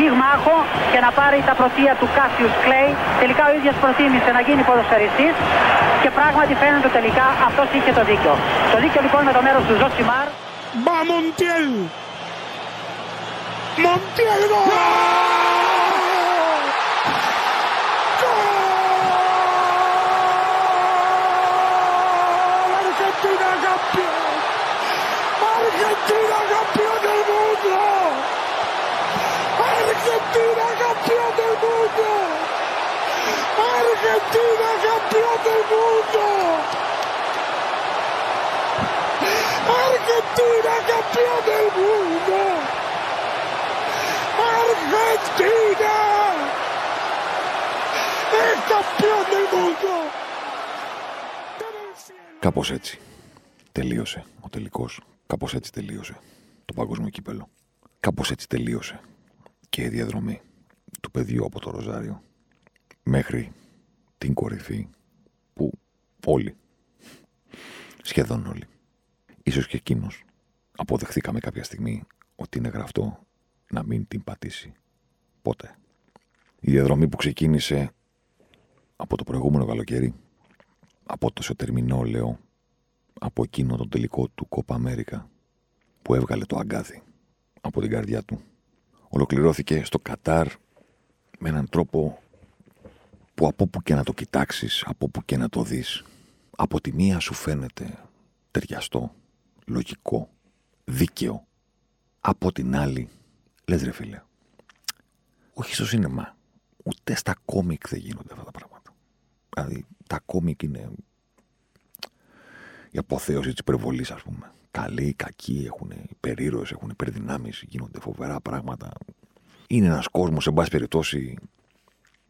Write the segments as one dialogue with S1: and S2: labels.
S1: πυγμάχο και να πάρει τα πρωτεία του Κάσιους Κλέη. Τελικά ο ίδιος προτίμησε να γίνει ποδοσφαιριστής και πράγματι φαίνεται τελικά αυτός είχε το δίκιο. Το δίκιο λοιπόν με το μέρος του Ζωσιμάρ.
S2: Va Montiel. Montiel gol. ¡Gol! Argentina campeón. Argentina campeón del mundo.
S3: Αργεντίνα έτσι τελείωσε ο τελικός. κάπως έτσι τελείωσε το παγκόσμιο κύπελο. Κάπως έτσι τελείωσε και η διαδρομή του παιδιού από το Ροζάριο μέχρι την κορυφή που όλοι, σχεδόν όλοι, ίσως και εκείνος αποδεχθήκαμε κάποια στιγμή ότι είναι γραφτό να μην την πατήσει ποτέ. Η διαδρομή που ξεκίνησε από το προηγούμενο καλοκαίρι, από το Σωτερμινόλεο, από εκείνο το τελικό του Κόπα Αμέρικα που έβγαλε το αγκάθι από την καρδιά του, ολοκληρώθηκε στο Κατάρ με έναν τρόπο που από που και να το κοιτάξεις, από που και να το δεις, από τη μία σου φαίνεται ταιριαστό, λογικό, δίκαιο. Από την άλλη, λες ρε φίλε, όχι στο σίνεμα, ούτε στα κόμικ δεν γίνονται αυτά τα πράγματα. Δηλαδή, τα κόμικ είναι η αποθέωση της υπερβολής, ας πούμε. Καλοί, κακοί, έχουν υπερήρωες, έχουν υπερδυνάμεις, γίνονται φοβερά πράγματα. Είναι ένας κόσμος, σε πάση περιπτώσει,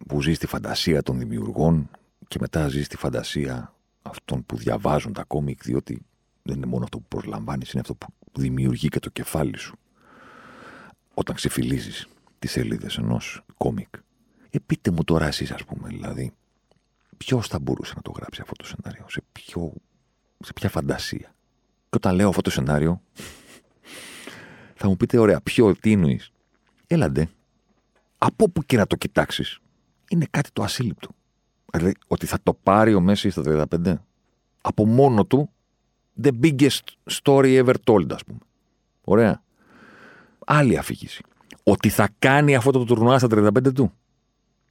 S3: που ζει στη φαντασία των δημιουργών και μετά ζει στη φαντασία αυτών που διαβάζουν τα κόμικ, διότι δεν είναι μόνο αυτό που προσλαμβάνεις, είναι αυτό που δημιουργεί και το κεφάλι σου. Όταν ξεφυλίζεις τις σελίδες ενός κόμικ. Ε, πείτε μου τώρα εσείς, ας πούμε, δηλαδή, ποιος θα μπορούσε να το γράψει αυτό το σενάριο, σε, ποιο, σε ποια φαντασία; Και όταν λέω αυτό το σενάριο, θα μου πείτε, ωραία, ποιο, τι εννοείς; Έλαντε, από που και να το κοιτάξεις, είναι κάτι το ασύλληπτο. Δηλαδή, ότι θα το πάρει ο Μέσης στα 35. Από μόνο του, the biggest story ever told, ας πούμε. Ωραία. Άλλη αφήγηση. Ότι θα κάνει αυτό το τουρνουά στα 35 του.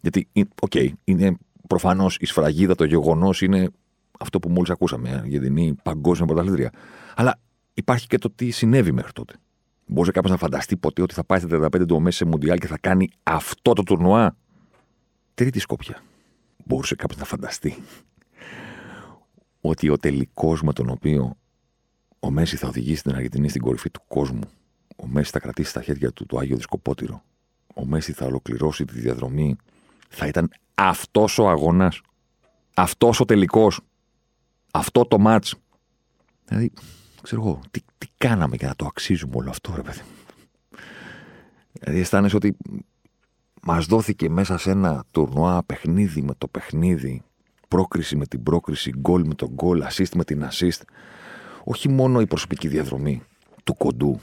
S3: Γιατί, OK, okay, είναι προφανώς η σφραγίδα, το γεγονός είναι αυτό που μόλις ακούσαμε, για την είναι παγκόσμια πρωταθλήτρια. Αλλά υπάρχει και το τι συνέβη μέχρι τότε. Μπορεί κάποιος να φανταστεί ποτέ ότι θα πάει στα 35 του Μέσι σε Μουντιάλ και θα κάνει αυτό το τουρνουά; Τρίτη σκόπια. Μπορούσε κάποιος να φανταστεί ότι ο τελικός με τον οποίο ο Μέσι θα οδηγήσει την Αργεντινή στην κορυφή του κόσμου, ο Μέσι θα κρατήσει στα χέρια του το Άγιο Δισκοπότηρο, ο Μέση θα ολοκληρώσει τη διαδρομή, θα ήταν αυτός ο αγώνας, αυτός ο τελικός, αυτό το μάτς. Δηλαδή, ξέρω εγώ, τι, τι κάναμε για να το αξίζουμε όλο αυτό, ρε παιδί. Δηλαδή, αισθάνεσαι ότι μας δόθηκε μέσα σε ένα τουρνουά παιχνίδι με το παιχνίδι, πρόκριση με την πρόκριση, γκολ με τον γκολ, assist με την assist. Όχι μόνο η προσωπική διαδρομή του κοντού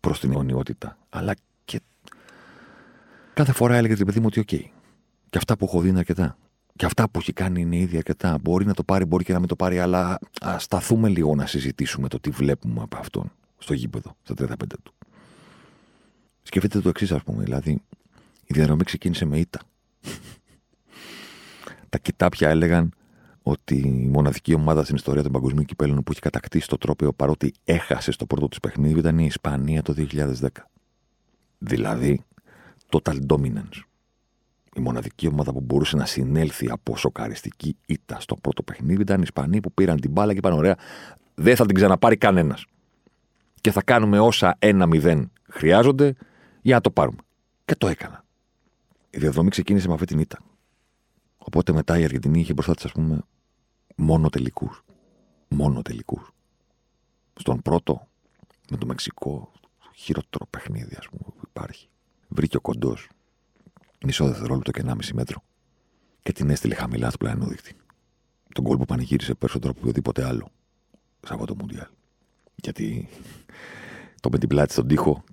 S3: προς την αιωνιότητα, αλλά και κάθε φορά έλεγε την παιδί μου ότι, οκ, και αυτά που έχω δει είναι αρκετά. Και αυτά που έχει κάνει είναι ήδη αρκετά. Μπορεί να το πάρει, μπορεί και να μην το πάρει, αλλά ας σταθούμε λίγο να συζητήσουμε το τι βλέπουμε από αυτόν στο γήπεδο, στα 35 του. Σκεφτείτε το εξής, ας πούμε. Δηλαδή, η διαδρομή ξεκίνησε με ήττα. Τα κιτάπια έλεγαν ότι η μοναδική ομάδα στην ιστορία των παγκοσμίων κυπέλων που έχει κατακτήσει το τρόπαιο παρότι έχασε στο πρώτο της παιχνίδι ήταν η Ισπανία το 2010. Δηλαδή, total dominance. Η μοναδική ομάδα που μπορούσε να συνέλθει από σοκαριστική ήττα στο πρώτο παιχνίδι ήταν οι Ισπανοί που πήραν την μπάλα και είπαν: Ωραία, δεν θα την ξαναπάρει κανένας. Και θα κάνουμε όσα ένα-μηδέν χρειάζονται για να το πάρουμε. Και το έκανα. Η διαδρομή ξεκίνησε με αυτή την ήττα. Οπότε μετά η Αργεντινή είχε μπροστά της, ας πούμε, μόνο τελικούς. Μόνο τελικούς. Στον πρώτο, με το Μεξικό, το χειρότερο παιχνίδι, ας πούμε, που υπάρχει. Βρήκε ο κοντός μισό δευτερόλεπτο και 1,5 μέτρο και την έστειλε χαμηλά στο πλάνο δίκτυ. Τον κόλπο πανηγύρισε περισσότερο από οποιοδήποτε άλλο σε αυτό το Μουντιάλ. Γιατί το με την πλάτη στον τοίχο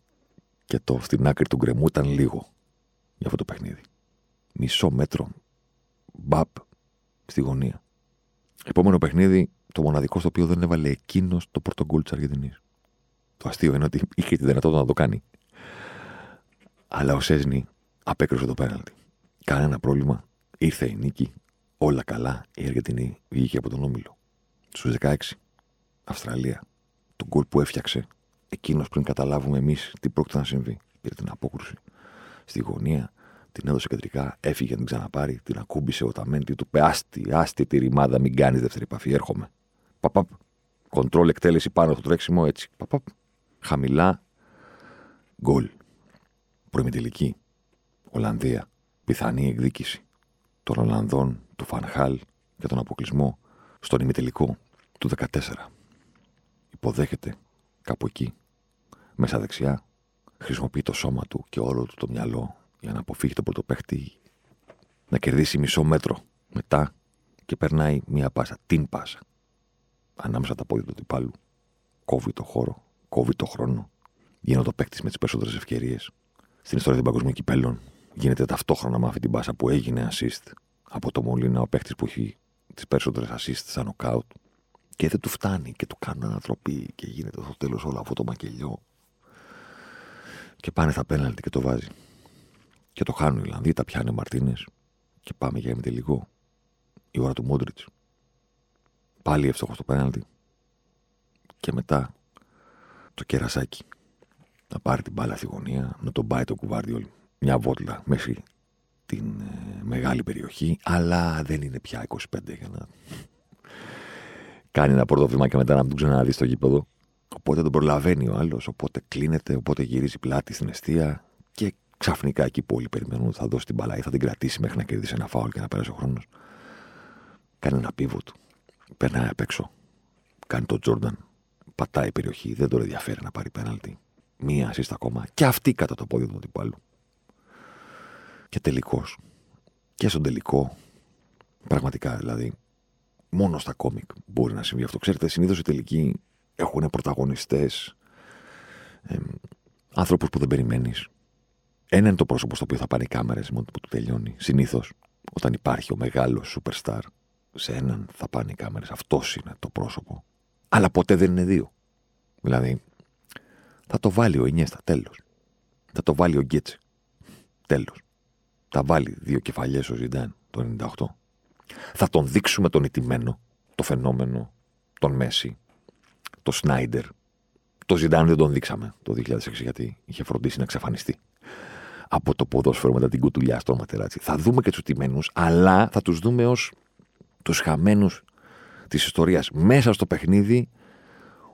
S3: και το στην άκρη του γκρεμού ήταν λίγο για αυτό το παιχνίδι. Μισό μέτρο μπαπ στη γωνία. Επόμενο παιχνίδι, το μοναδικό στο οποίο δεν έβαλε εκείνος το πρώτο γκολ της Αργεντινής. Το αστείο είναι ότι είχε τη δυνατότητα να το κάνει. Αλλά ο Σέσνη απέκρουσε το πέναλτι. Κανένα πρόβλημα. Ήρθε η νίκη. Όλα καλά. Η Αργεντινή βγήκε από τον όμιλο. Στους 16. Αυστραλία. Το γκολ που έφτιαξε εκείνος πριν καταλάβουμε εμείς τι πρόκειται να συμβεί. Πήρε την απόκρουση στη γωνία, την έδωσε κεντρικά, έφυγε να την ξαναπάρει, την ακούμπησε ο Ταμέντη, του είπε Άστι, άστι τη ρημάδα, μην κάνεις δεύτερη επαφή, έρχομαι. Παπαπ. Κοντρόλ εκτέλεση πάνω στο τρέξιμο, έτσι. Παπαπ. Χαμηλά. Γκολ. Προημιτελική. Ολλανδία. Πιθανή εκδίκηση των Ολλανδών, του Φανχάλ για τον αποκλεισμό στον ημιτελικό του 14. Υποδέχεται κάπου εκεί, μέσα δεξιά, χρησιμοποιεί το σώμα του και όλο του το μυαλό για να αποφύγει τον πρωτοπαίχτη να κερδίσει μισό μέτρο μετά και περνάει μία πάσα, την πάσα, ανάμεσα τα πόδια του τυπάλου. Κόβει το χώρο, κόβει το χρόνο. Γίνεται ο παίκτη με τις περισσότερες ευκαιρίες. Στην ιστορία των παγκοσμίων κυπέλων γίνεται ταυτόχρονα με αυτή την πάσα που έγινε assist από το Μολύνα, ο παίκτης που έχει τις περισσότερες assist σαν νοκάουτ. Και δεν του φτάνει και του κάνουν ανατροπή και γίνεται στο τέλος όλο αυτό το μακελιό. Και πάνε στα πέναλτι και το βάζει. Και το χάνουν οι Ιρλανδοί, τα πιάνει ο Μαρτίνες και πάμε για ημιτελικό. Η ώρα του Μόντριτς. Πάλι εύστοχος στο πέναλτι. Και μετά το κερασάκι. Να πάρει την μπάλα στη γωνία, να τον πάει το κουβάρδιολ μια βότλα μέχρι την ε, μεγάλη περιοχή, αλλά δεν είναι πια 25 για να κάνει ένα πρώτο βήμα και μετά να τον ξαναδεί στο γήπεδο. Οπότε τον προλαβαίνει ο άλλος, οπότε κλείνεται, οπότε γυρίζει πλάτη στην αιστεία και ξαφνικά εκεί που όλοι περιμένουν ότι θα δώσει την μπαλά ή θα την κρατήσει μέχρι να κερδίσει ένα φάουλ και να πέρασε ο χρόνος. Κάνει ένα του. Περνάει απ' έξω. Κάνει τον Τζόρνταν. Πατάει η περιοχή. Δεν τον ενδιαφέρει να πάρει πέναλτι. Μία assist ακόμα. Και αυτή κατά το πόδι του αντιπάλου. Και τελικός. Και στον τελικό. Πραγματικά δηλαδή. Μόνο στα κόμικ μπορεί να συμβεί αυτό. Ξέρετε, συνήθως οι τελικοί έχουν πρωταγωνιστές. Ε, άνθρωπου που δεν περιμένεις. Ένα είναι το πρόσωπο στο οποίο θα πάνε οι κάμερες μόνο που του τελειώνει. Συνήθως, όταν υπάρχει ο μεγάλος superstar, σε έναν θα πάνε οι κάμερες. Αυτός είναι το πρόσωπο. Αλλά ποτέ δεν είναι δύο. Δηλαδή, θα το βάλει ο Ινιέστα, τέλος. Θα το βάλει ο Γκέτσε. Τέλος. Θα βάλει δύο κεφαλιές ο Ζιντάν το 98. Θα τον δείξουμε τον ιτημένο, το φαινόμενο, τον Μέση, το Σνάιντερ. Το Ζιντάν δεν τον δείξαμε το 2006 γιατί είχε φροντίσει να εξαφανιστεί από το ποδόσφαιρο μετά την κουτουλιά στο ματεράτσι. Θα δούμε και τους τιμένου, αλλά θα τους δούμε ως τους χαμένους της ιστορίας. Μέσα στο παιχνίδι,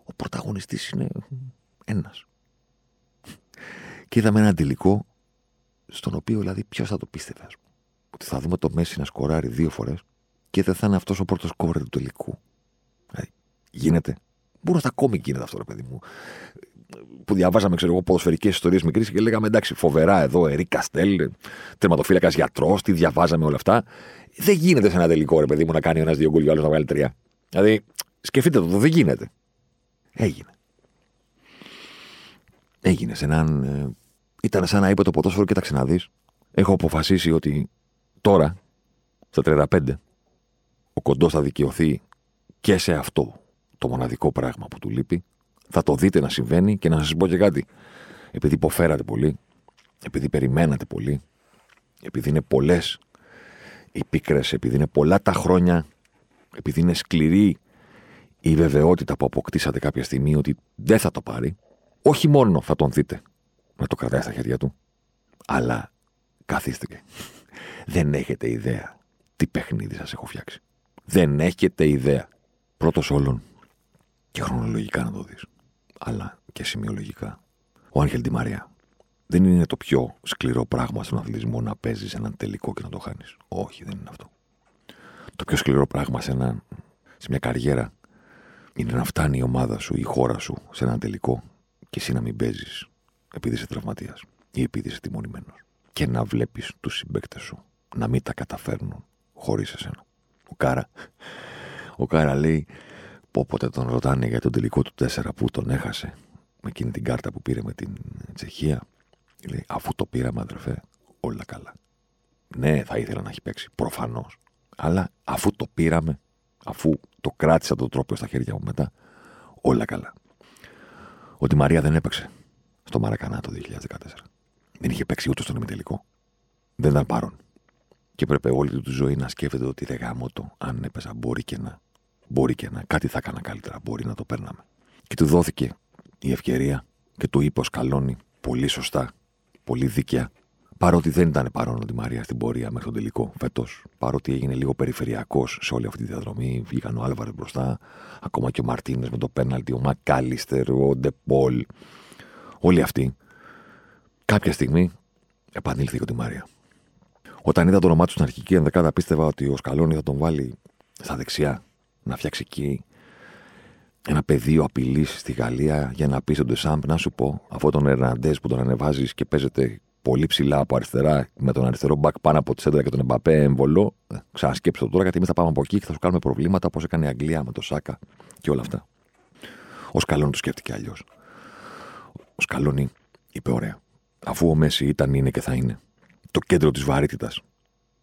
S3: ο πρωταγωνιστής είναι ένας. Και είδαμε ένα αντιλικό στον οποίο δηλαδή ποιος θα το πίστευε, ότι θα δούμε το Μέση να σκοράρει δύο φορές και δεν θα είναι αυτός ο πρώτος κόβερ του τελικού. Δηλαδή, γίνεται. Μπορεί να ακόμη γίνεται αυτό, ρε παιδί μου που διαβάζαμε, ξέρω εγώ, ποδοσφαιρικές ιστορίες μικρής και λέγαμε εντάξει, φοβερά εδώ, Ερή Καστέλ, τερματοφύλακας γιατρός, τι διαβάζαμε όλα αυτά. Δεν γίνεται σε ένα τελικό, ρε παιδί μου, να κάνει ένας δύο γκολ άλλος να βγάλει τρία. Δηλαδή, σκεφτείτε το, δεν γίνεται. Έγινε. Έγινε σε έναν. Ε, ήταν σαν να είπε το ποδόσφαιρο, κοίταξε να δει. Έχω αποφασίσει ότι τώρα, στα 35, ο κοντός θα δικαιωθεί και σε αυτό το μοναδικό πράγμα που του λείπει, θα το δείτε να συμβαίνει και να σας πω και κάτι. Επειδή υποφέρατε πολύ, επειδή περιμένατε πολύ, επειδή είναι πολλές οι πίκρες, επειδή είναι πολλά τα χρόνια, επειδή είναι σκληρή η βεβαιότητα που αποκτήσατε κάποια στιγμή ότι δεν θα το πάρει, όχι μόνο θα τον δείτε να το κρατάει στα χέρια του, αλλά καθίστε και. Δεν έχετε ιδέα τι παιχνίδι σας έχω φτιάξει. Δεν έχετε ιδέα. Πρώτος όλων και χρονολογικά να το δεις αλλά και σημειολογικά. Ο Άγγελ Μαρία. Δεν είναι το πιο σκληρό πράγμα στον αθλητισμό να παίζεις έναν τελικό και να το χάνεις. Όχι, δεν είναι αυτό. Το πιο σκληρό πράγμα σε, ένα, σε μια καριέρα είναι να φτάνει η ομάδα σου, η χώρα σου σε έναν τελικό και εσύ να μην παίζεις επειδή είσαι τραυματίας ή επειδή είσαι τιμωρημένος. Και να βλέπεις τους συμπαίκτες σου να μην τα καταφέρνουν χωρίς εσένα. Ο Κάρα, ο Κάρα λέει, όποτε τον ρωτάνε για τον τελικό του 4 που τον έχασε με εκείνη την κάρτα που πήρε με την Τσεχία, λέει, αφού το πήραμε, αδερφέ, όλα καλά. Ναι, θα ήθελα να έχει παίξει, προφανώς. Αλλά αφού το πήραμε, αφού το κράτησα τον τρόπο στα χέρια μου μετά, όλα καλά. Ότι η Μαρία δεν έπαιξε στο Μαρακανά το 2014. Δεν είχε παίξει ούτε στον ημιτελικό. Δεν ήταν παρόν. Και έπρεπε όλη του τη ζωή να σκέφτεται ότι ρε γάμο το, αν έπαιζα, μπορεί και να. Μπορεί και να. Κάτι θα έκανα καλύτερα. Μπορεί να το παίρναμε. Και του δόθηκε η ευκαιρία και του είπε ο Σκαλόνι πολύ σωστά, πολύ δίκαια, παρότι δεν ήταν παρόν ο Τη Μαρία στην πορεία μέχρι τον τελικό φέτος, παρότι έγινε λίγο περιφερειακός σε όλη αυτή τη διαδρομή, βγήκαν ο Άλβαρες μπροστά, ακόμα και ο Μαρτίνες με το πέναλτι, ο Μακάλιστερ, ο Ντεπόλ, όλοι αυτοί. Κάποια στιγμή επανήλθε ο Τη Μαρία. Όταν είδα το όνομά του στην αρχική ενδεκάδα, πίστευα ότι ο Σκαλόνι θα τον βάλει στα δεξιά, να φτιάξει εκεί ένα πεδίο απειλής στη Γαλλία για να πει στον Ντεσάμπ να σου πω, αυτό τον Ερναντές που τον ανεβάζεις και παίζεται πολύ ψηλά από αριστερά, με τον αριστερό μπακ πάνω από τη σέντρα και τον Εμπαπέ εμβολό. Ε, ξανασκέψτε το τώρα, γιατί εμείς θα πάμε από εκεί και θα σου κάνουμε προβλήματα όπως έκανε η Αγγλία με το Σάκα και όλα αυτά. Ο Σκαλόνι το σκέφτηκε αλλιώς. Ο Σκαλόνι είπε: Ωραία. Αφού ο Μέση ήταν, είναι και θα είναι το κέντρο της βαρύτητας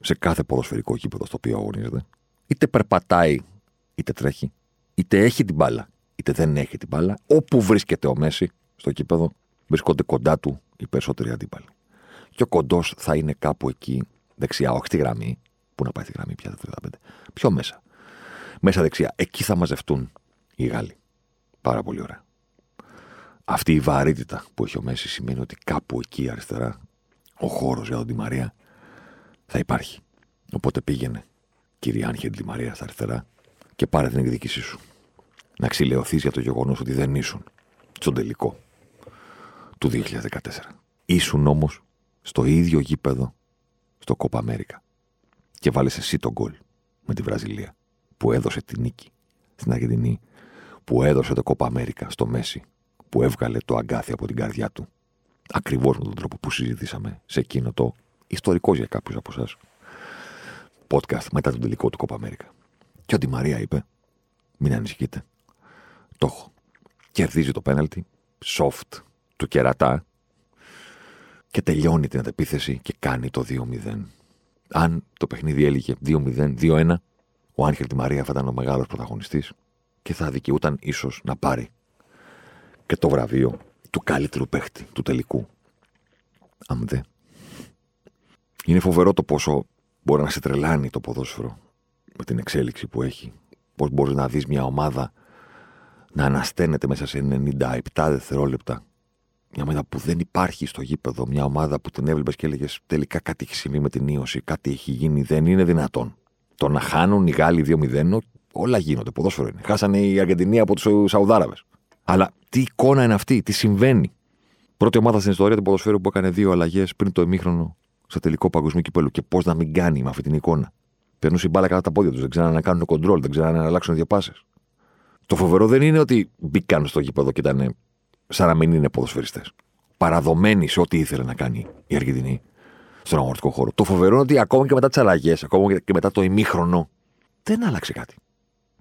S3: σε κάθε ποδοσφαιρικό γήπεδο στο οποίο αγωνίζεται, είτε περπατάει είτε τρέχει, είτε έχει την μπάλα είτε δεν έχει την μπάλα, όπου βρίσκεται ο Μέση στο κήπεδο, βρίσκονται κοντά του οι περισσότεροι αντίπαλοι. Και ο κοντός θα είναι κάπου εκεί, δεξιά, όχι τη γραμμή. Πού να πάει τη γραμμή πια, 35. Πιο μέσα. Μέσα δεξιά. Εκεί θα μαζευτούν οι Γάλλοι. Πάρα πολύ ωραία. Αυτή η βαρύτητα που έχει ο Μέση σημαίνει ότι κάπου εκεί αριστερά ο χώρος για τον Τη Μαρία θα υπάρχει. Οπότε πήγαινε, κύριε Άγχελ Τη Μαρία, στα αριστερά και πάρε την εκδίκησή σου. Να ξυλαιωθεί για το γεγονός ότι δεν ήσουν στον τελικό του 2014. Ήσουν όμως στο ίδιο γήπεδο στο Κόπα Αμέρικα. Και βάλες εσύ τον γκολ με τη Βραζιλία που έδωσε τη νίκη στην Αργεντινή, που έδωσε το Κόπα Αμέρικα στο Μέση, που έβγαλε το αγκάθι από την καρδιά του. Ακριβώς με τον τρόπο που συζητήσαμε σε εκείνο το ιστορικό για κάποιους από εσά podcast μετά τον τελικό του Κόπα Αμέρικα. Και ο Ντι Μαρία είπε: Μην ανησυχείτε. Το έχω. Κερδίζει το πέναλτι. Soft. Του κερατά και τελειώνει την αντεπίθεση και κάνει το 2-0. Αν το παιχνίδι έλεγε 2-0, 2-1, ο Άγχελ Τη Μαρία θα ήταν ο μεγάλος πρωταγωνιστής και θα δικαιούταν ίσως να πάρει και το βραβείο του καλύτερου παίχτη του τελικού. Αν δε. Είναι φοβερό το πόσο μπορεί να σε τρελάνει το ποδόσφαιρο με την εξέλιξη που έχει. Πώς μπορείς να δεις μια ομάδα να ανασταίνεται μέσα σε 97 δευτερόλεπτα μια ομάδα που δεν υπάρχει στο γήπεδο, μια ομάδα που την έβλεπες και έλεγες τελικά κάτι έχει συμβεί με την ίωση, κάτι έχει γίνει, δεν είναι δυνατόν. Το να χάνουν οι Γάλλοι 2-0, όλα γίνονται. Ποδόσφαιρο είναι. Χάσανε οι Αργεντινοί από τους Σαουδάραβες. Αλλά τι εικόνα είναι αυτή, τι συμβαίνει. Πρώτη ομάδα στην ιστορία του ποδοσφαίρου που έκανε δύο αλλαγές πριν το ημίχρονο στο τελικό παγκοσμίου κυπέλου. Και πώς να μην κάνει με αυτή την εικόνα. Παίρνουν συμπάλα κατά τα πόδια τους, δεν ξέρουν να κάνουν κοντρόλ, δεν ξέρουν να αλλάξουν διαπάσεις. Το φοβερό δεν είναι ότι μπήκαν στο γήπεδο και ήταν σαν να μην είναι ποδοσφαιριστές. Παραδομένοι σε ό,τι ήθελε να κάνει η Αργεντινή στον αγωνιστικό χώρο. Το φοβερό είναι ότι ακόμα και μετά τις αλλαγές, ακόμα και μετά το ημίχρονο, δεν άλλαξε κάτι.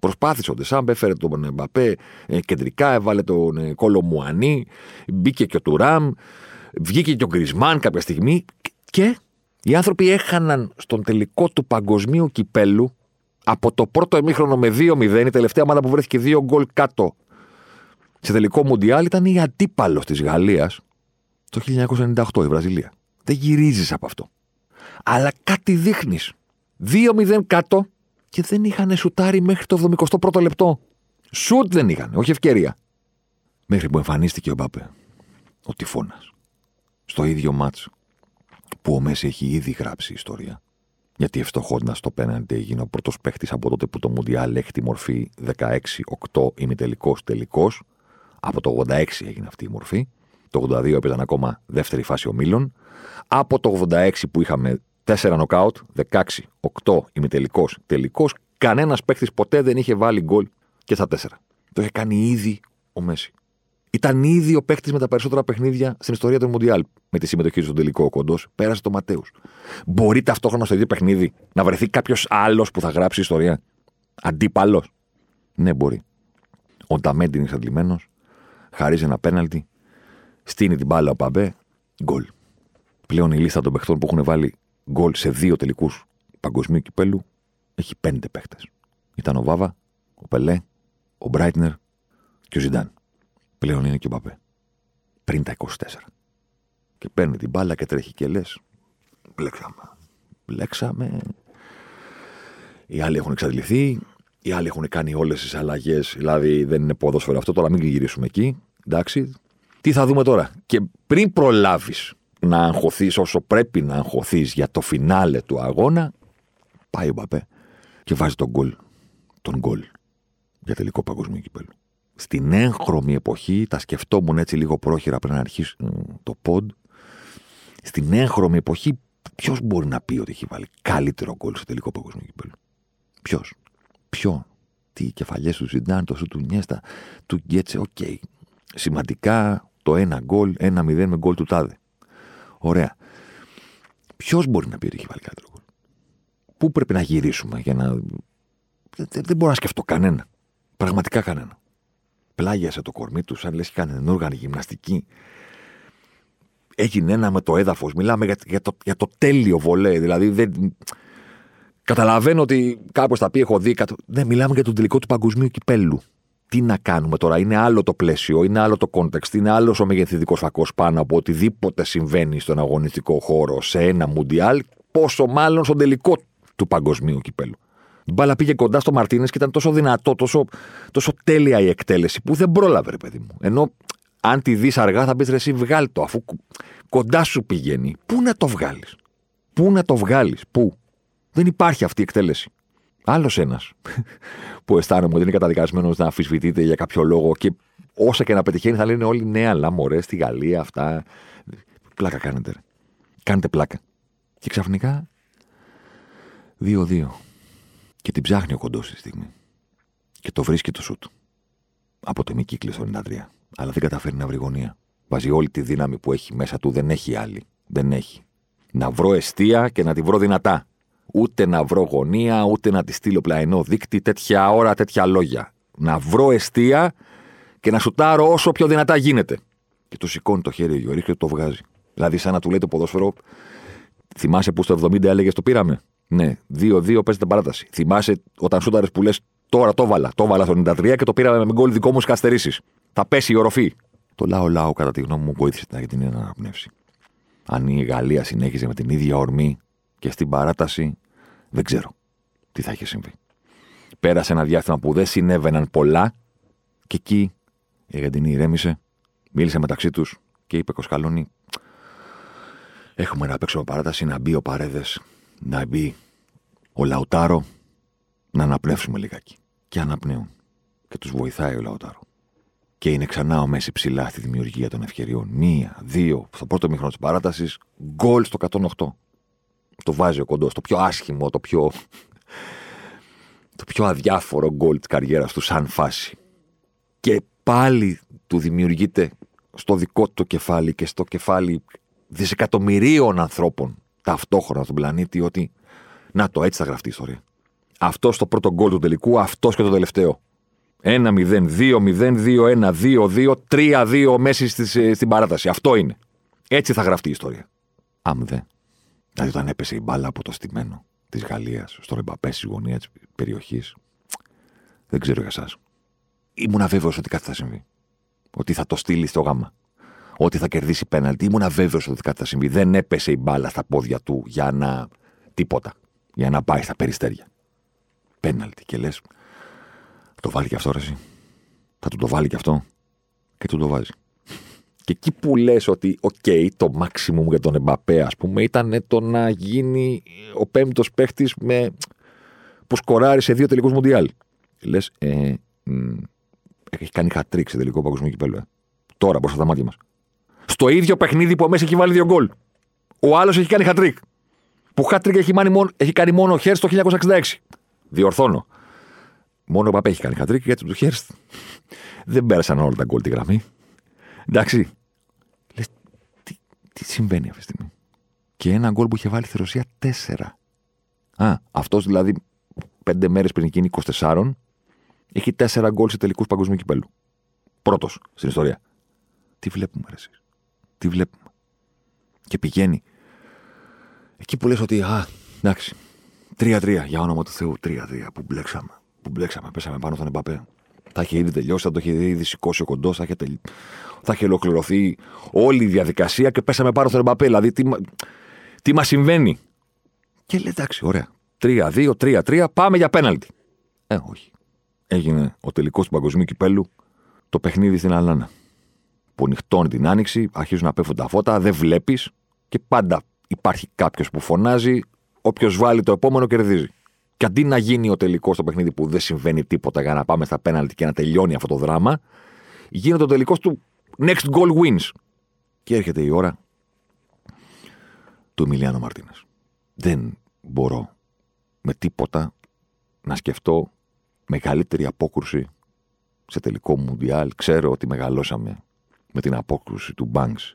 S3: Προσπάθησε ο Ντεσάμπ, έφερε τον Μπαπέ ε, κεντρικά, έβαλε τον ε, Κόλο Μουανί, μπήκε και ο Τουράμ, βγήκε και ο Γκρισμάν κάποια στιγμή και οι άνθρωποι έχαναν στον τελικό του παγκοσμίου κυπέλου από το πρώτο ημίχρονο με 2-0, η τελευταία ομάδα που βρέθηκε δύο γκολ κάτω σε τελικό Μουντιάλ ήταν η αντίπαλος της Γαλλίας το 1998, η Βραζιλία. Δεν γυρίζεις από αυτό. Αλλά κάτι δείχνεις. 2-0 κάτω και δεν είχαν σουτάρει μέχρι το 71ο λεπτό. Σουτ δεν είχαν, όχι ευκαιρία. Μέχρι που εμφανίστηκε ο Μπάπε, ο τυφώνας. Στο ίδιο μάτσο που ο Μέση έχει ήδη γράψει ιστορία. Γιατί ευστοχώντας το πέναντι έγινε ο πρώτος παίχτης από τότε που το Μουντιάλ έχει τη μορφή 16-8 ημιτελικός τελικός από το 86 έγινε αυτή η μορφή. Το 82 έπαιζαν ακόμα δεύτερη φάση ομίλων. Από το 86 που είχαμε 4 νοκάουτ, 16, 8 ημιτελικός, τελικός. Κανένας παίκτης ποτέ δεν είχε βάλει γκολ και στα 4. Το είχε κάνει ήδη ο Μέση. Ήταν ήδη ο παίκτης με τα περισσότερα παιχνίδια στην ιστορία του Μουντιάλ. Με τη συμμετοχή του στον τελικό ο κοντός, πέρασε το Ματέους. Μπορεί ταυτόχρονα στο ίδιο παιχνίδι να βρεθεί κάποιος άλλος που θα γράψει ιστορία; Αντίπαλος; Ναι, μπορεί. Ο Νταμέντι είναι εξαντλημένος, χαρίζει ένα πέναλτι, στείνει την μπάλα ο Παμπέ, γκολ. Πλέον η λίστα των παιχτών που έχουν βάλει γκολ σε δύο τελικούς παγκοσμίου κυπέλου έχει πέντε παίχτες. Ήταν ο Βάβα, ο Πελέ, ο Μπράιτνερ και ο Ζιντάν. Πλέον είναι και ο Μπαπέ. Πριν τα 24. Και παίρνει την μπάλα και τρέχει και λες. Μπλέξαμε. Μπλέξαμε. Οι άλλοι έχουν εξαντληθεί. Οι άλλοι έχουν κάνει όλες τις αλλαγές. Δηλαδή δεν είναι ποδόσφαιρο αυτό. Τώρα μην γυρίσουμε εκεί. Εντάξει. Τι θα δούμε τώρα. Και πριν προλάβεις να αγχωθείς όσο πρέπει να αγχωθείς για το φινάλε του αγώνα, πάει ο Μπαπέ και βάζει τον γκολ. Τον γκολ για τελικό παγκόσμιο κυπέλο. Στην έγχρωμη εποχή, τα σκεφτόμουν έτσι λίγο πρόχειρα πριν να αρχίσει το ποντ. Στην έγχρωμη εποχή, ποιος μπορεί να πει ότι έχει βάλει καλύτερο γκολ σε τελικό παγκόσμιο κυπέλο. Ποιος; Ποιο. Τις κεφαλιές του Ζιντάν, το σουτ του Ινιέστα, του Γκέτσε, OK. Okay. Σημαντικά το ένα γκολ, ένα μηδέν με γκολ του Τάδε. Ωραία. Ποιος μπορεί να πει ότι έχει βάλει καλύτερο γκολ. Πού πρέπει να γυρίσουμε για να. Δεν, δεν μπορώ να σκεφτώ κανένα. Πραγματικά κανένα. Πλάγιασε το κορμί του, σαν λες και έκανε ενόργανη γυμναστική. Έγινε ένα με το έδαφος. Μιλάμε για, για, το, για το τέλειο βολέ. Δηλαδή δεν. Καταλαβαίνω ότι κάπως θα πει: Έχω δει. Κατ... Δεν, μιλάμε για τον τελικό του παγκοσμίου κυπέλου. Τι να κάνουμε τώρα, είναι άλλο το πλαίσιο, είναι άλλο το context, είναι άλλος ο μεγεθυντικός φακός πάνω από οτιδήποτε συμβαίνει στον αγωνιστικό χώρο σε ένα Μουντιάλ, πόσο μάλλον στον τελικό του παγκοσμίου κυπέλου. Η μπάλα πήγε κοντά στο Μαρτίνες και ήταν τόσο δυνατό, τόσο, τόσο τέλεια η εκτέλεση που δεν πρόλαβε, ρε παιδί μου. Ενώ αν τη δεις αργά θα πεις ρε, εσύ βγάλει το, αφού κοντά σου πηγαίνει. Πού να το βγάλεις; Πού να το βγάλεις, πού; Δεν υπάρχει αυτή η εκτέλεση. Άλλος ένας που αισθάνομαι ότι είναι καταδικασμένος να αμφισβητείται για κάποιο λόγο και όσα και να πετυχαίνει θα λένε όλοι ναι, αλλά μωρέ στη Γαλλία αυτά. Πλάκα κάνετε. Ρε. Κάνετε πλάκα. Και ξαφνικά 2-2. Και την ψάχνει ο κοντός στη στιγμή. Και το βρίσκει το σουτ. Από το κύκλε στο 93. Αλλά δεν καταφέρει να βρει γωνία. Βάζει όλη τη δύναμη που έχει μέσα του. Δεν έχει άλλη. Δεν έχει. Να βρω αιστεία και να τη βρω δυνατά. Ούτε να βρω γωνία, ούτε να τη στείλω πλαϊνό δίκτυ. Τέτοια ώρα, τέτοια λόγια. Να βρω αιστεία και να σουτάρω όσο πιο δυνατά γίνεται. Και του σηκώνει το χέρι ο Γιώργη και το βγάζει. Δηλαδή, σαν να του λέει το ποδόσφαιρο, θυμάσαι που στο 70 έλεγες το πήραμε; Ναι, 2-2 παίζεται παράταση. Θυμάσαι όταν σούταρες που λες τώρα το βάλα. Το βάλα στο 93 και το πήραμε με γκολ δικό μου καθυστερήσει. Θα πέσει η οροφή. Το λαό λαό, κατά τη γνώμη μου, βοήθησε την Αργεντινή να αναπνεύσει. Αν η Γαλλία συνέχιζε με την ίδια ορμή και στην παράταση, δεν ξέρω τι θα είχε συμβεί. Πέρασε ένα διάστημα που δεν συνέβαιναν πολλά και εκεί η Αργεντινή ηρέμησε, μίλησε μεταξύ τους και είπε Κοσκαλόνι, έχουμε να παίξουμε παράταση να μπει ο Παρέδες να μπει ο Λαουτάρο να αναπνεύσουμε λιγάκι. Και αναπνέουν. Και τους βοηθάει ο Λαουτάρο. Και είναι ξανά ο Μέση ψηλά στη δημιουργία των ευκαιριών. Μία, δύο, στο πρώτο μήχρονο της παράτασης, γκολ στο 108. Το βάζει ο κοντός, το πιο άσχημο, το πιο. το πιο αδιάφορο γκολ της καριέρας του, σαν φάση. Και πάλι του δημιουργείται στο δικό του κεφάλι και στο κεφάλι δισεκατομμυρίων ανθρώπων ταυτόχρονα στον πλανήτη ότι να το έτσι θα γραφτείς η ιστορία. Αυτό το πρώτο γκολ του τελικού, αυτός και το τελευταίο. 1-0, 2-0, 2-1, 2-2, 3-2 μέση στην παράταση. Αυτό είναι. Έτσι θα γραφτεί η ιστορία. Αμ δε. Δηλαδή όταν έπεσε η μπάλα από το στημένο της Γαλλίας στο ρεμπαπέ στη γωνία της περιοχής. Δεν ξέρω για εσάς. Ήμουν αβέβαιο ότι κάτι θα συμβεί. Ότι θα το στείλει στο γάμα ότι θα κερδίσει πέναλτι. Ήμουν βέβαιος ότι κάτι θα συμβεί. Δεν έπεσε η μπάλα στα πόδια του για να. τίποτα. Για να πάει στα περιστέρια. Πέναλτι. Και λες, το βάλει και αυτό, ρε, Θα του το βάλει και αυτό. Και του το βάζει. Και εκεί που λες ότι, OK, okay, το maximum για τον Εμπαπέ, ας πούμε, ήταν το να γίνει ο πέμπτος παίχτης με... που σκοράρει σε δύο τελικούς Μουντιάλ. Λες, ε, έχει κάνει χατρίκ σε τελικό παγκοσμίου κυπέλλου. Ε. Τώρα μπροστά στα μάτια μας στο ίδιο παιχνίδι που ο Μέσι έχει βάλει δύο γκολ. Ο άλλος έχει κάνει χατρίκ. Που χατρίκ έχει, μόνο, έχει κάνει μόνο ο Χέρστ το 1966. Διορθώνω. Μόνο ο Εμπαπέ έχει κάνει χατρίκ γιατί του Χέρστ δεν πέρασαν όλα τα γκολ τη γραμμή. Εντάξει. Λες, τι, τι συμβαίνει αυτή τη στιγμή. Και ένα γκολ που είχε βάλει στη Ρωσία 4. Α, αυτός δηλαδή πέντε μέρες πριν εκείνη 24 έχει 4 γκολ σε τελικούς παγκοσμίου κυπέλου. Πρώτος στην ιστορία. Τι βλέπουμε, ρε, εσείς. Τι βλέπουμε; Και πηγαίνει. Εκεί που λες ότι, α, εντάξει, 3-3, για όνομα του Θεού, 3-3 που μπλέξαμε. Που μπλέξαμε, πέσαμε πάνω στον Εμπαπέ. Θα είχε ήδη τελειώσει, θα το είχε ήδη σηκώσει ο κοντός, θα, είχε τελ... θα είχε ολοκληρωθεί όλη η διαδικασία και πέσαμε πάνω στον Εμπαπέ. Δηλαδή, τι, τι μας συμβαίνει; Και λέει, εντάξει, ωραία. 3-2, 3-3, πάμε για πέναλτι. Ε, όχι. Έγινε ο τελικός του παγκοσμίου κυπέλου το παιχνίδι στην Αλάνα. Που νυχτώνει την άνοιξη, αρχίζουν να πέφτουν τα φώτα, δεν βλέπεις και πάντα υπάρχει κάποιος που φωνάζει. Όποιος βάλει το επόμενο κερδίζει. Και αντί να γίνει ο τελικός στο παιχνίδι που δεν συμβαίνει τίποτα για να πάμε στα πέναλτι και να τελειώνει αυτό το δράμα, γίνεται ο τελικός του next goal wins. Και έρχεται η ώρα του Εμιλιάνο Μαρτίνε. Δεν μπορώ με τίποτα να σκεφτώ μεγαλύτερη απόκρουση σε τελικό Μουντιάλ. Ξέρω ότι μεγαλώσαμε με την απόκρουση του Banks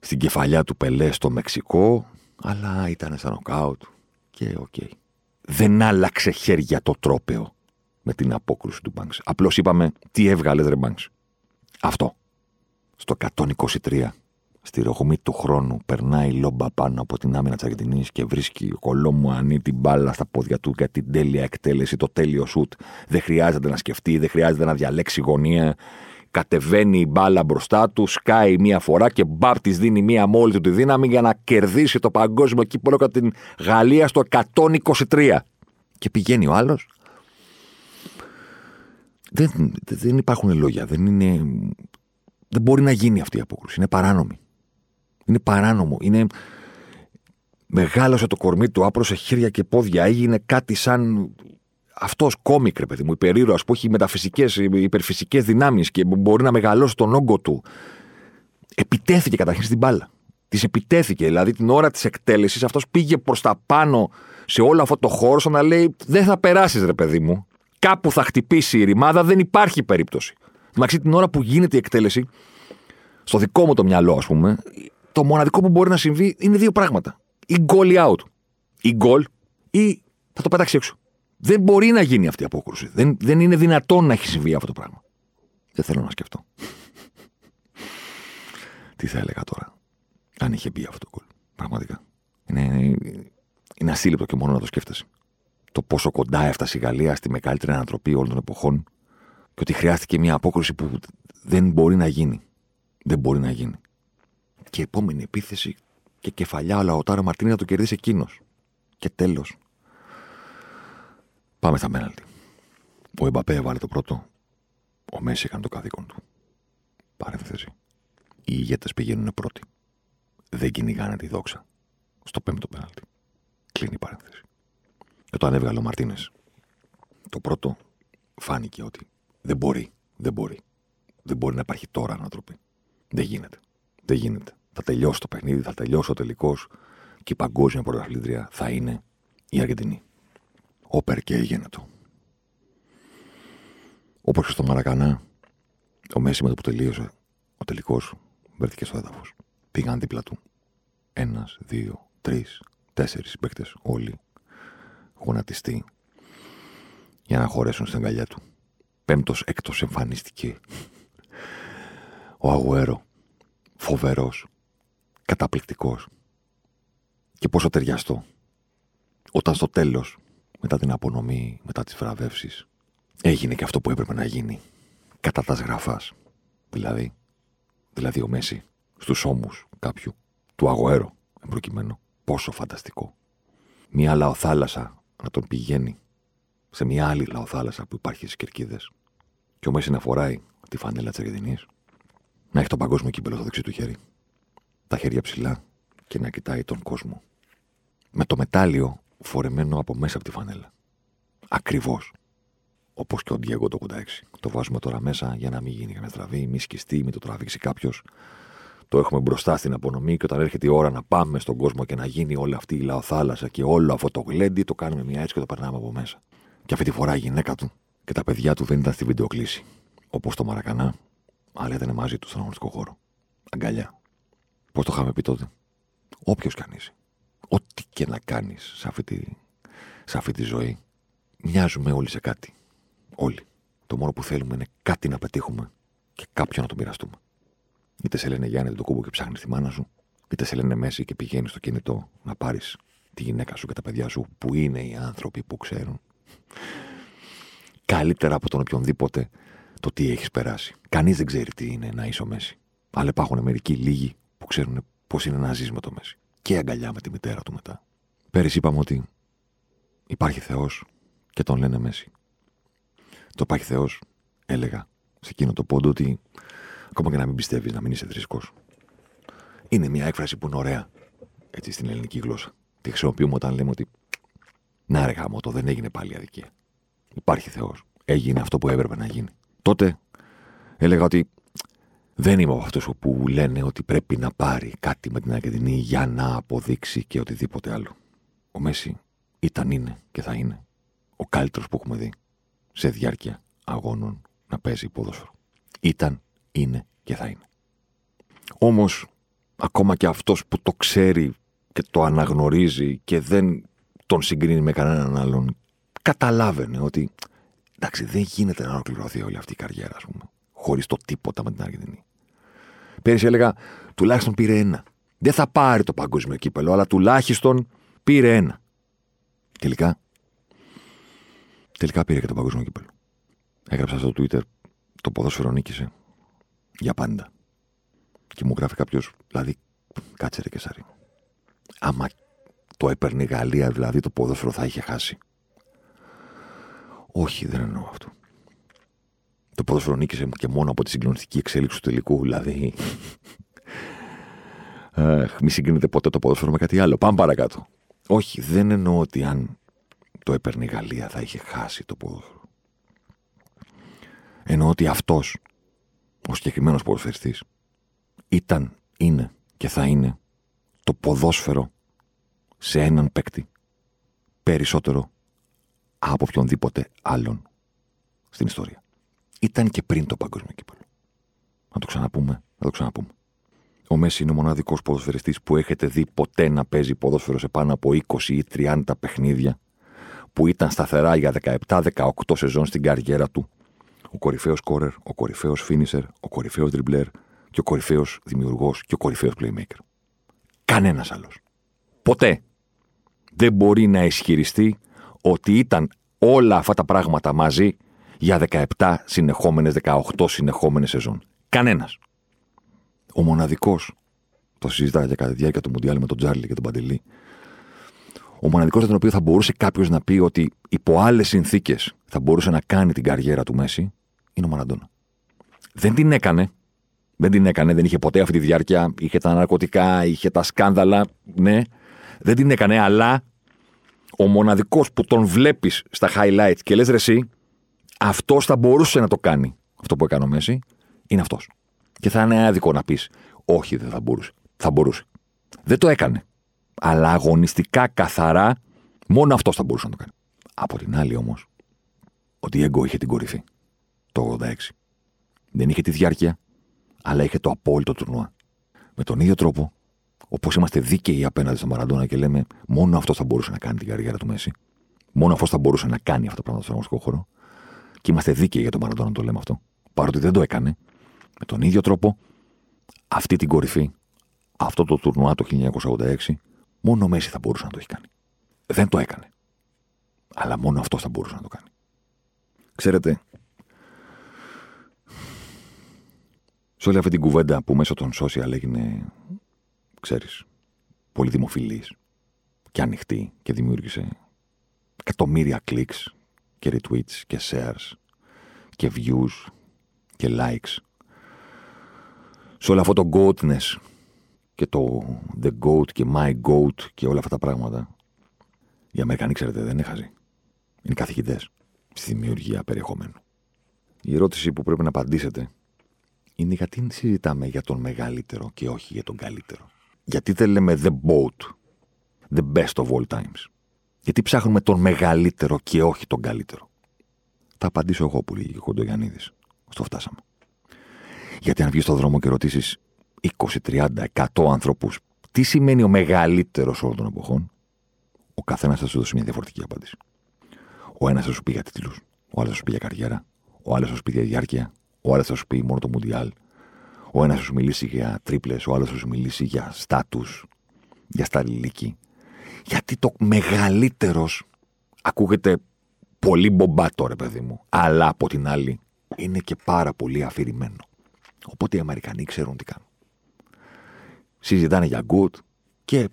S3: στην κεφαλιά του Πελέ στο Μεξικό, αλλά ήταν σαν νοκάουτ και OK. Okay. Δεν άλλαξε χέρια το τρόπαιο με την απόκρουση του Banks. Απλώς είπαμε τι έβγαλε ρε Banks. Αυτό. Στο 123 στη ρογμή του χρόνου περνάει λόμπα πάνω από την άμυνα της Αργεντινής και βρίσκει ο Κολό Μουανί την μπάλα στα πόδια του για την τέλεια εκτέλεση, το τέλειο σουτ. Δεν χρειάζεται να σκεφτεί, δεν χρειάζεται να διαλέξει γωνία. Κατεβαίνει η μπάλα μπροστά του, σκάει μία φορά και μπαπ της δίνει μία μόλι του τη δύναμη για να κερδίσει το παγκόσμιο κύπελο κατά την Γαλλία στο 123. Και πηγαίνει ο άλλος. Δεν, δεν υπάρχουν λόγια. Δεν, είναι, δεν μπορεί να γίνει αυτή η απόκρουση. Είναι παράνομη. Είναι παράνομο. Είναι... Μεγάλωσε το κορμί του, άπρωσε χέρια και πόδια. Έγινε κάτι σαν αυτός κόμικ, ρε παιδί μου, υπερήρωας που έχει μεταφυσικές, υπερφυσικές δυνάμεις και μπορεί να μεγαλώσει τον όγκο του. Επιτέθηκε καταρχήν στην μπάλα. Της επιτέθηκε. Δηλαδή την ώρα της εκτέλεσης αυτός πήγε προς τα πάνω σε όλο αυτό το χώρο, σαν να λέει: Δεν θα περάσεις, ρε παιδί μου. Κάπου θα χτυπήσει η ρημάδα, δεν υπάρχει περίπτωση. Μεταξύ την ώρα που γίνεται η εκτέλεση, στο δικό μου το μυαλό, ας πούμε, το μοναδικό που μπορεί να συμβεί είναι δύο πράγματα. Ή γκολ ή out. Ή γκολ ή θα το πετάξει έξω. Δεν μπορεί να γίνει αυτή η απόκρουση. Δεν, δεν είναι δυνατόν να έχει συμβεί αυτό το πράγμα. Δεν θέλω να σκεφτώ. Τι θα έλεγα τώρα, αν είχε μπει αυτό το γκολ. Πραγματικά. Είναι, είναι, είναι ασύλληπτο και μόνο να το σκέφτεσαι. Το πόσο κοντά έφτασε η Γαλλία στη μεγαλύτερη ανατροπή όλων των εποχών και ότι χρειάστηκε μια απόκρουση που δεν μπορεί να γίνει. Δεν μπορεί να γίνει και επόμενη επίθεση και κεφαλιά ο Λαοτάρο Μαρτίνη να το κερδίσει εκείνος. Και τέλος. Πάμε στα μέναλτι. Ο Εμπαπέ έβαλε το πρώτο. Ο Μέση έκανε το καθήκον του. Παρένθεση. Οι ηγέτες πηγαίνουν πρώτοι. Δεν κυνηγάνε τη δόξα. Στο πέμπτο πέναλτι. Κλείνει η παρένθεση. Και όταν έβγαλε ο Μαρτίνες, το πρώτο φάνηκε ότι δεν μπορεί, δεν μπορεί. Δεν μπορεί να υπάρχει τώρα ανατροπή. Δεν γίνεται. Δεν γίνεται θα τελειώσει το παιχνίδι, θα τελειώσει ο τελικός και η παγκόσμια πρωταθλήτρια θα είναι η Αργεντινή. Όπερ και έγινε το. Όπως και στο Μαρακανά, ο Μέση με το που τελείωσε ο τελικός βρέθηκε στο έδαφος. Πήγαν δίπλα του. Ένας, δύο, τρεις, τέσσερις παίκτες, όλοι γονατιστοί, για να χωρέσουν στην αγκαλιά του. Πέμπτος έκτος εμφανίστηκε ο Αγουέρο, φοβερός, καταπληκτικός και πόσο ταιριαστό. Όταν στο τέλος, μετά την απονομή, μετά τις βραβεύσεις, έγινε και αυτό που έπρεπε να γίνει. Κατά τα σγραφάς. Δηλαδή, δηλαδή ο Μέση στους ώμους κάποιου, του αγοέρου, εμπροκειμένου. Πόσο φανταστικό. Μια λαοθάλασσα να τον πηγαίνει σε μια άλλη λαοθάλασσα που υπάρχει στις κερκίδες. Και ο Μέση να φοράει τη φανέλα της Αργεντινής, να έχει το παγκόσμιο κύπελο στο δεξί του χέρι τα χέρια ψηλά και να κοιτάει τον κόσμο. Με το μετάλλιο φορεμένο από μέσα από τη φανέλα. Ακριβώς. Όπως και ο Ντιέγκο το 86. Το βάζουμε τώρα μέσα για να μην γίνει καμία στραβή, μη σκιστεί, μην το τραβήξει κάποιος. Το το έχουμε μπροστά στην απονομή και όταν έρχεται η ώρα να πάμε στον κόσμο και να γίνει όλη αυτή η λαοθάλασσα και όλο αυτό το γλέντι, το κάνουμε μια έτσι και το περνάμε από μέσα. Και αυτή τη φορά η γυναίκα του και τα παιδιά του δεν ήταν στη βιντεοκλήση. Όπως το Μαρακανά, αλλά ήταν μαζί του στον αγωνιστικό χώρο. Αγκαλιά. Πώς το είχαμε πει τότε. Όποιος κανείς. Ό,τι και να κάνεις σε, αυτή τη, σε αυτή τη ζωή, μοιάζουμε όλοι σε κάτι. Όλοι. Το μόνο που θέλουμε είναι κάτι να πετύχουμε και κάποιον να το μοιραστούμε. Είτε σε λένε Γιάννη το κούμπο και ψάχνεις τη μάνα σου, είτε σε λένε Μέση και πηγαίνεις στο κινητό να πάρεις τη γυναίκα σου και τα παιδιά σου, που είναι οι άνθρωποι που ξέρουν καλύτερα από τον οποιονδήποτε το τι έχεις περάσει. Κανείς δεν ξέρει τι είναι να είσαι ο Μέση. Αλλά υπάρχουν μερικοί λίγοι που ξέρουν πώς είναι να ζεις με το Μέση. Και αγκαλιά με τη μητέρα του μετά. Πέρυσι είπαμε ότι υπάρχει Θεός και τον λένε Μέση. Το υπάρχει Θεός, έλεγα σε εκείνο το πόντο ότι ακόμα και να μην πιστεύεις, να μην είσαι θρησκός. Είναι μια έκφραση που είναι ωραία έτσι στην ελληνική γλώσσα. Τη χρησιμοποιούμε όταν λέμε ότι να ρε γάμο, το δεν έγινε πάλι αδικία. Υπάρχει Θεός. Έγινε αυτό που έπρεπε να γίνει. Τότε έλεγα ότι δεν είμαι από αυτού που λένε ότι πρέπει να πάρει κάτι με την Αργεντινή για να αποδείξει και οτιδήποτε άλλο. Ο Μέση ήταν, είναι και θα είναι ο καλύτερος που έχουμε δει σε διάρκεια αγώνων να παίζει ποδόσφαιρο. Ήταν, είναι και θα είναι. Όμως, ακόμα και αυτός που το ξέρει και το αναγνωρίζει και δεν τον συγκρίνει με κανέναν άλλον, καταλάβαινε ότι εντάξει, δεν γίνεται να ολοκληρωθεί όλη αυτή η καριέρα, ας πούμε, χωρίς το τίποτα με την Αργεντινή. Πέρυσι έλεγα, τουλάχιστον πήρε ένα. Δεν θα πάρει το παγκόσμιο κύπελο, αλλά τουλάχιστον πήρε ένα. Τελικά, τελικά πήρε και το παγκόσμιο κύπελο. Έγραψα στο Twitter, το ποδόσφαιρο νίκησε για πάντα. Και μου γράφει κάποιος, δηλαδή, κάτσε ρε και σάρι. Άμα το έπαιρνε η Γαλλία, δηλαδή το ποδόσφαιρο θα είχε χάσει. Όχι, δεν εννοώ αυτό. Το ποδόσφαιρο νίκησε και μόνο από τη συγκλονιστική εξέλιξη του τελικού, δηλαδή. Αχ, μη συγκρίνεται ποτέ το ποδόσφαιρο με κάτι άλλο. Πάμε παρακάτω. Όχι, δεν εννοώ ότι αν το έπαιρνε η Γαλλία θα είχε χάσει το ποδόσφαιρο. Εννοώ ότι αυτός, ο συγκεκριμένος ποδοσφαιριστής, ήταν, είναι και θα είναι το ποδόσφαιρο σε έναν παίκτη περισσότερο από οποιονδήποτε άλλον στην ιστορία. Ήταν και πριν το παγκόσμιο κύπελο. Να το ξαναπούμε, να το ξαναπούμε. Ο Μέση είναι ο μοναδικός ποδοσφαιριστής που έχετε δει ποτέ να παίζει ποδόσφαιρο σε πάνω από 20 ή 30 παιχνίδια, που ήταν σταθερά για 17-18 σεζόν στην καριέρα του. Ο κορυφαίος κόρερ, ο κορυφαίος φίνισερ, ο κορυφαίος δριμπλέρ και ο κορυφαίος δημιουργός και ο κορυφαίος playmaker. Κανένας άλλος. Ποτέ δεν μπορεί να ισχυριστεί ότι ήταν όλα αυτά τα πράγματα μαζί για 17 συνεχόμενες, 18 συνεχόμενες σεζόν. Κανένας. Ο μοναδικός, το συζητάγα για κατά τη διάρκεια του Μουντιάλ με τον Τζάρλι και τον Παντελή, ο μοναδικός για τον οποίο θα μπορούσε κάποιος να πει ότι υπό άλλες συνθήκες θα μπορούσε να κάνει την καριέρα του Μέση, είναι ο Μαραντόνα. Δεν την έκανε. Δεν την έκανε, δεν είχε ποτέ αυτή τη διάρκεια. Είχε τα ναρκωτικά, είχε τα σκάνδαλα. Ναι. Δεν την έκανε, αλλά ο μοναδικός που τον βλέπεις στα highlights και λες ρε εσύ, αυτός θα μπορούσε να το κάνει. Αυτό που έκανε ο Μέση είναι αυτός. Και θα είναι άδικο να πεις, Όχι, δεν θα μπορούσε. Θα μπορούσε. Δεν το έκανε. Αλλά αγωνιστικά καθαρά, μόνο αυτός θα μπορούσε να το κάνει. Από την άλλη όμως, ο Διέγκο είχε την κορυφή. Το 86. Δεν είχε τη διάρκεια, αλλά είχε το απόλυτο τουρνουά. Με τον ίδιο τρόπο, Όπως είμαστε δίκαιοι απέναντι στον Μαραντόνα και λέμε μόνο αυτός θα μπορούσε να κάνει την καριέρα του Μέση. Μόνο αυτός θα μπορούσε να κάνει αυτό το πράγμα στον αγωνιστικό χώρο. Και είμαστε δίκαιοι για τον Μαραντόνα να το λέμε αυτό. Παρότι δεν το έκανε, με τον ίδιο τρόπο, αυτή την κορυφή, αυτό το τουρνουά το 1986, μόνο ο Μέση θα μπορούσε να το έχει κάνει. Δεν το έκανε. Αλλά μόνο αυτό θα μπορούσε να το κάνει. Ξέρετε, σε όλη αυτή την κουβέντα που μέσω των social έγινε ξέρεις, πολύ δημοφιλής και ανοιχτή και δημιούργησε εκατομμύρια κλικς και retweets και shares και views και likes. Σε όλο αυτό το goatness και το the goat και my goat και όλα αυτά τα πράγματα οι Αμερικανοί, ξέρετε, δεν είναι χαζοί. Είναι καθηγητές στη δημιουργία περιεχομένου. Η ερώτηση που πρέπει να απαντήσετε είναι γιατί συζητάμε για τον μεγαλύτερο και όχι για τον καλύτερο. Γιατί δεν λέμε the boat, the best of all times. Γιατί ψάχνουμε τον μεγαλύτερο και όχι τον καλύτερο. Θα απαντήσω εγώ που λέγει ο Κοντογιαννίδη. Στο φτάσαμε. Γιατί αν βγεις στον δρόμο και ρωτήσεις 20, 30, 100 ανθρώπου τι σημαίνει ο μεγαλύτερος όλων των εποχών, ο καθένας θα σου δώσει μια διαφορετική απάντηση. Ο ένας θα σου πει για τίτλους, ο άλλος θα σου πει για καριέρα, ο άλλος θα σου πει για διάρκεια, ο άλλος θα σου πει μόνο το Μουντιάλ, ο ένας θα σου μιλήσει για τρίπλες, ο άλλος θα σου μιλήσει για στάτους, για σταλιλίκη. Γιατί το μεγαλύτερος ακούγεται πολύ μπομπάτο, ρε παιδί μου, αλλά από την άλλη είναι και πάρα πολύ αφηρημένο. Οπότε οι Αμερικανοί ξέρουν τι κάνουν. Συζητάνε για good και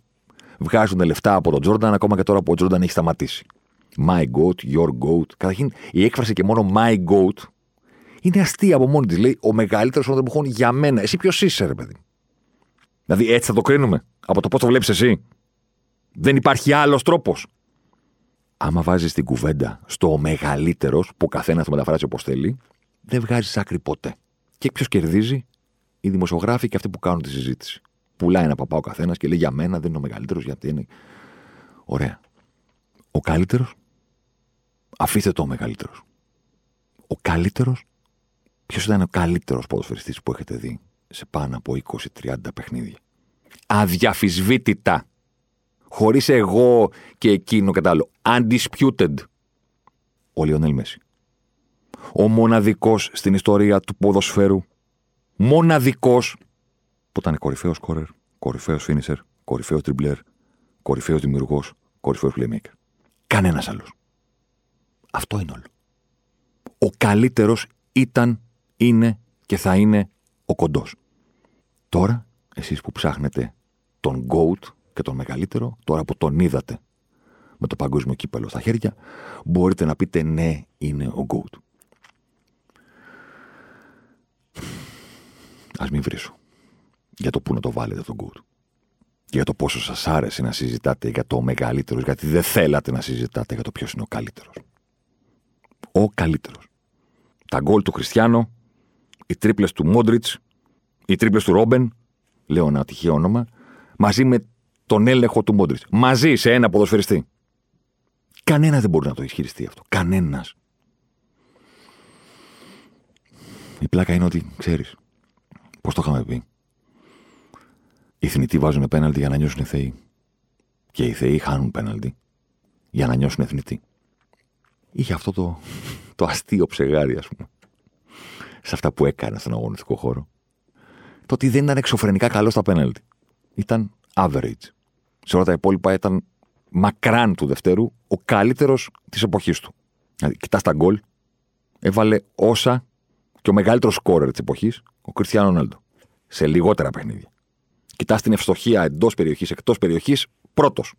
S3: βγάζουν λεφτά από τον Τζόρνταν ακόμα και τώρα που ο Τζόρνταν έχει σταματήσει. My goat, your goat. Καταρχήν η έκφραση και μόνο my goat είναι αστεία από μόνη της. Λέει ο μεγαλύτερος των εποχών για μένα. Εσύ ποιος είσαι, ρε παιδί. Δηλαδή έτσι θα το κρίνουμε; Από το πώς το βλέπεις εσύ; Δεν υπάρχει άλλος τρόπος. Άμα βάζεις την κουβέντα στο μεγαλύτερος, που ο καθένα το μεταφράζει όπως θέλει, δεν βγάζεις άκρη ποτέ. Και ποιος κερδίζει, οι δημοσιογράφοι και αυτοί που κάνουν τη συζήτηση. Πουλάει ένα παπά ο καθένας και λέει για μένα δεν είναι ο μεγαλύτερος, γιατί είναι. Ωραία. Ο καλύτερος, αφήστε το ο μεγαλύτερος. Ο καλύτερος, ποιος ήταν ο καλύτερος ποδοσφαιριστής που έχετε δει σε πάνω από 20-30 παιχνίδια; Αδιαφυσβήτητα. Χωρίς εγώ και εκείνο και άλλο. Undisputed. Ο Λιονέλ Μέση. Ο μοναδικός στην ιστορία του ποδοσφαίρου. Μοναδικός που ήταν κορυφαίος σκόρερ, κορυφαίος φίνισερ, κορυφαίος τριμπλερ, κορυφαίος δημιουργός, κορυφαίος playmaker. Κανένας άλλος. Αυτό είναι όλο. Ο καλύτερος ήταν, είναι και θα είναι ο κοντός. Τώρα, εσείς που ψάχνετε τον GOAT και τον μεγαλύτερο, τώρα που τον είδατε με το παγκόσμιο κύπελο στα χέρια, μπορείτε να πείτε ναι, είναι ο GOAT. Ας μην βρίσω για το πού να το βάλετε τον GOAT. Για το πόσο σας άρεσε να συζητάτε για το μεγαλύτερος, γιατί δεν θέλατε να συζητάτε για το ποιος είναι ο καλύτερος. Ο καλύτερος. Τα γκολ του Χριστιανό, οι τρίπλες του Μόντριτς, οι τρίπλες του Ρόμπεν, λέω ένα τυχαίο όνομα, μαζί με τον έλεγχο του Μόντριτς. Μαζί σε ένα ποδοσφαιριστή. Κανένα δεν μπορεί να το ισχυριστεί αυτό. Κανένας. Η πλάκα είναι ότι, ξέρεις, πώς το είχαμε πει. Οι θνητοί βάζουν πέναλτι για να νιώσουν θεοί. Και οι θεοί χάνουν πέναλτι για να νιώσουν εθνητοί. Είχε αυτό το, το αστείο ψεγάρι, ας πούμε. Σε αυτά που έκανε στον αγωνιστικό χώρο. Το ότι δεν ήταν εξωφρενικά καλό στα πέναλτι. Ήταν average. Σε όλα τα υπόλοιπα ήταν μακράν του Δευτέρου ο καλύτερος της εποχής του. Δηλαδή, κοιτάς τα γκολ, έβαλε όσα και ο μεγαλύτερος σκόρερ της εποχής, ο Κριστιανό Ρονάλντο. Σε λιγότερα παιχνίδια. Κοιτάς την ευστοχία εντός περιοχής, εκτός περιοχής, πρώτος.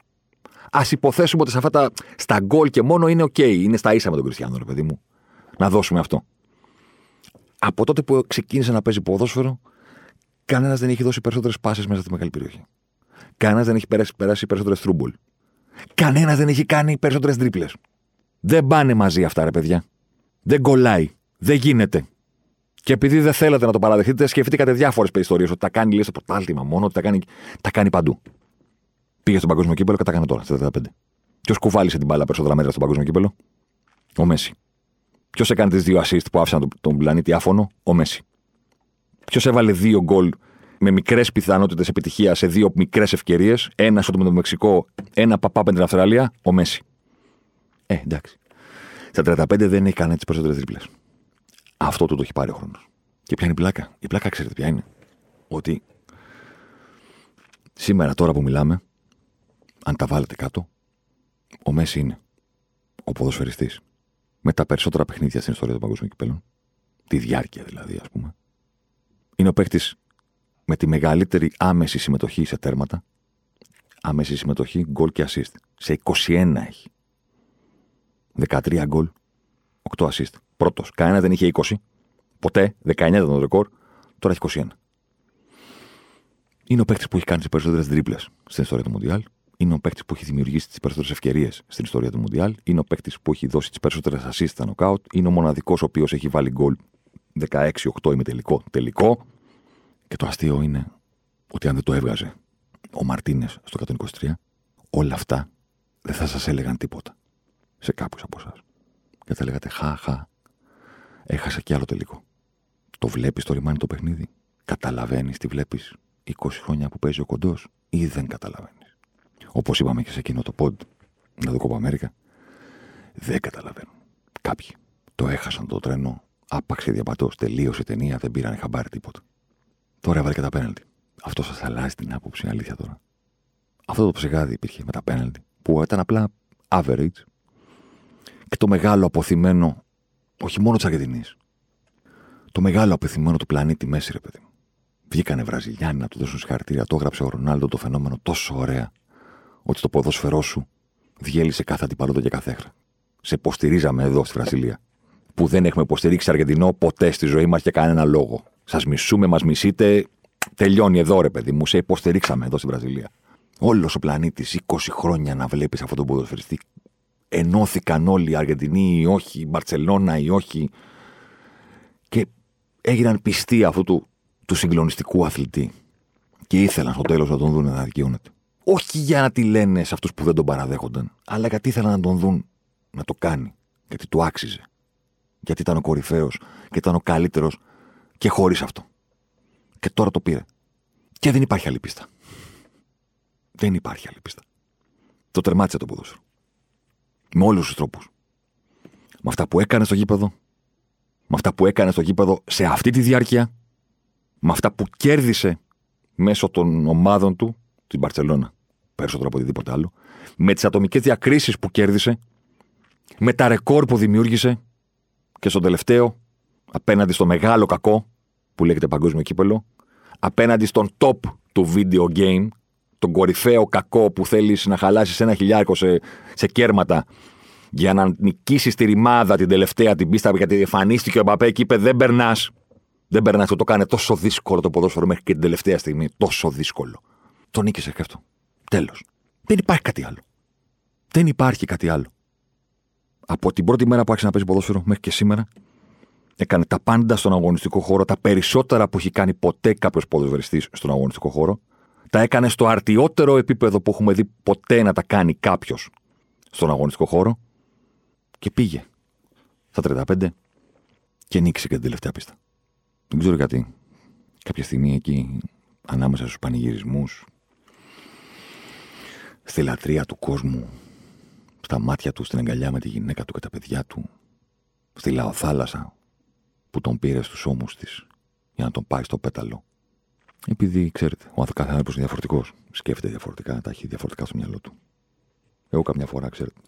S3: Ας υποθέσουμε ότι σε αυτά τα, στα γκολ και μόνο είναι οκ. Είναι στα ίσα με τον Κριστιανό, ρε παιδί μου. Να δώσουμε αυτό. Από τότε που ξεκίνησε να παίζει ποδόσφαιρο, κανένας δεν έχει δώσει περισσότερες πάσες μέσα στη μεγάλη περιοχή. Κανένας δεν έχει περάσει, περάσει περισσότερες through balls. Κανένας δεν έχει κάνει περισσότερες τρίπλες. Δεν πάνε μαζί αυτά, ρε παιδιά. Δεν κολλάει. Δεν γίνεται. Και επειδή δεν θέλατε να το παραδεχτείτε, σκεφτήκατε διάφορες ιστορίε ότι τα κάνει λέει στο πρωτάθλημα μόνο, ότι τα κάνει, τα κάνει παντού. Πήγε στον παγκόσμιο κύπελο και τα έκανε τώρα, στα 35. Ποιος κουβάλισε την μπάλα περισσότερα μέτρα στον παγκόσμιο κύπελο, Ο Μέση. Ποιος έκανε τις δύο assist που άφησαν τον, τον πλανήτη άφωνο, Ο Μέση. Ποιος έβαλε δύο γκολ με μικρές πιθανότητες επιτυχίας σε δύο μικρές ευκαιρίες, ένα στο με το Μεξικό, ένα παπά με την Αυστραλία, Ο Μέση. Ε, εντάξει. Στα 35 δεν έχει κανένα τις περισσότερες τρίπλες. Αυτό του το έχει πάρει ο χρόνος. Και ποια είναι η πλάκα; Η πλάκα, ξέρετε ποια είναι; Ότι σήμερα, τώρα που μιλάμε, αν τα βάλετε κάτω, ο Μέση είναι ο ποδοσφαιριστής με τα περισσότερα παιχνίδια στην ιστορία των παγκοσμίων κυπέλων. Τη διάρκεια δηλαδή, ας πούμε. Είναι ο παίκτης με τη μεγαλύτερη άμεση συμμετοχή σε τέρματα. Άμεση συμμετοχή, γκολ και assist. Σε 21 έχει. 13 γκολ, 8 assist. Πρώτος. Κανένα δεν είχε 20. Ποτέ. 19 ήταν το ρεκόρ. Τώρα έχει 21. Είναι ο παίκτης που έχει κάνει τις περισσότερες τρίπλε στην ιστορία του Μουντιάλ. Είναι ο παίκτης που έχει δημιουργήσει τις περισσότερες ευκαιρίες στην ιστορία του Μουντιάλ. Είναι ο παίκτης που έχει δώσει τις περισσότερες assist στα νοκάουτ. Είναι ο μοναδικός ο οποίος έχει βάλει γκολ 16-8 είμαι τελικό. Τελικό. Και το αστείο είναι ότι αν δεν το έβγαζε ο Μαρτίνες στο 123, όλα αυτά δεν θα σας έλεγαν τίποτα σε κάποιους από εσάς. Και θα λέγατε χα, χα. Έχασα κι άλλο τελικό. Το βλέπεις το ρημάνι το παιχνίδι; Καταλαβαίνεις τι βλέπεις 20 χρόνια που παίζει ο κοντός ή δεν καταλαβαίνεις; Όπως είπαμε και σε εκείνο το πόντ, να δω κόπα Αμέρικα, δεν καταλαβαίνουν. Κάποιοι το έχασαν το τρένο, άπαξε διαπατός, τελείωσε η ταινία, δεν πήραν χαμπάρι τίποτα. Τώρα έβαλε και τα πέναλτι. Αυτό σας αλλάζει την άποψη, αλήθεια τώρα. Αυτό το ψεγάδι υπήρχε με τα πέναλτι, που ήταν απλά average και το μεγάλο αποθυμένο, όχι μόνο της Αργεντινής, το μεγάλο αποθυμένο του πλανήτη Μέση, ρε παιδί μου. Βγήκανε Βραζιλιάνοι να του δώσουν συγχαρητήρια. Το έγραψε ο Ρονάλντο το φαινόμενο τόσο ωραία, ότι το ποδόσφαιρό σου διέλυσε κάθε αντιπαλότητα και καθέχρα. Σε υποστηρίζαμε εδώ στη Βραζιλία. Που δεν έχουμε υποστηρίξει Αργεντινό ποτέ στη ζωή μας για κανένα λόγο. Σας μισούμε, μας μισείτε. Τελειώνει εδώ, ρε παιδί μου. Σε υποστηρίξαμε εδώ στη Βραζιλία. Όλος ο πλανήτης, 20 χρόνια να βλέπεις αυτόν τον ποδοσφαιριστή. Ενώθηκαν όλοι οι Αργεντινοί ή όχι, η Μπαρσελόνα ή όχι. Και έγιναν πιστοί αυτού του, του συγκλονιστικού αθλητή. Και ήθελαν στο τέλος να τον δουν να δικαιώνεται. Όχι για να τη λένε σε αυτούς που δεν τον παραδέχονταν, αλλά γιατί ήθελαν να τον δουν να το κάνει. Γιατί του άξιζε. Γιατί ήταν ο κορυφαίος και ήταν ο καλύτερος και χωρίς αυτό. Και τώρα το πήρε. Και δεν υπάρχει άλλη πίστα. Δεν υπάρχει άλλη πίστα. Το τερμάτισε το ποδόσφαιρο. Με όλους τους τρόπους. Με αυτά που έκανε στο γήπεδο. Με αυτά που έκανε στο γήπεδο σε αυτή τη διάρκεια. Με αυτά που κέρδισε μέσω των ομάδων του την Παρσελώνα. Περισσότερο από οτιδήποτε άλλο. Με τις ατομικές διακρίσεις που κέρδισε. Με τα ρεκόρ που δημιούργησε. Και στο τελευταίο, απέναντι στο μεγάλο κακό που λέγεται Παγκόσμιο Κύπελο, απέναντι στον top του video game, τον κορυφαίο κακό που θέλεις να χαλάσεις ένα χιλιάρικο σε, σε κέρματα για να νικήσεις τη ρημάδα την τελευταία την πίστα, γιατί εμφανίστηκε ο Μπαπέ και είπε: Δεν περνάς. Δεν περνάς. Αυτό το κάνει τόσο δύσκολο το ποδόσφαιρο μέχρι και την τελευταία στιγμή. Τόσο δύσκολο. Το νίκησες και αυτό. Τέλος. Δεν υπάρχει κάτι άλλο. Δεν υπάρχει κάτι άλλο. Από την πρώτη μέρα που άρχισε να παίζει ποδόσφαιρο μέχρι και σήμερα, έκανε τα πάντα στον αγωνιστικό χώρο, τα περισσότερα που έχει κάνει ποτέ κάποιος ποδοσφαιριστής στον αγωνιστικό χώρο. Τα έκανε στο αρτιότερο επίπεδο που έχουμε δει ποτέ να τα κάνει κάποιος στον αγωνιστικό χώρο. Και πήγε στα 35 και νίκησε και την τελευταία πίστα. Δεν ξέρω γιατί. Κάποια στιγμή εκεί, ανάμεσα στους πανηγυρισμούς, στη λατρεία του κόσμου, στα μάτια του, στην αγκαλιά με τη γυναίκα του και τα παιδιά του, στη λαοθάλασσα που τον πήρε στους ώμους της για να τον πάει στο πέταλο. Επειδή, ξέρετε, ο κάθε άνθρωπο είναι διαφορετικός. Σκέφτεται διαφορετικά, τα έχει διαφορετικά στο μυαλό του. Εγώ καμιά φορά, ξέρετε,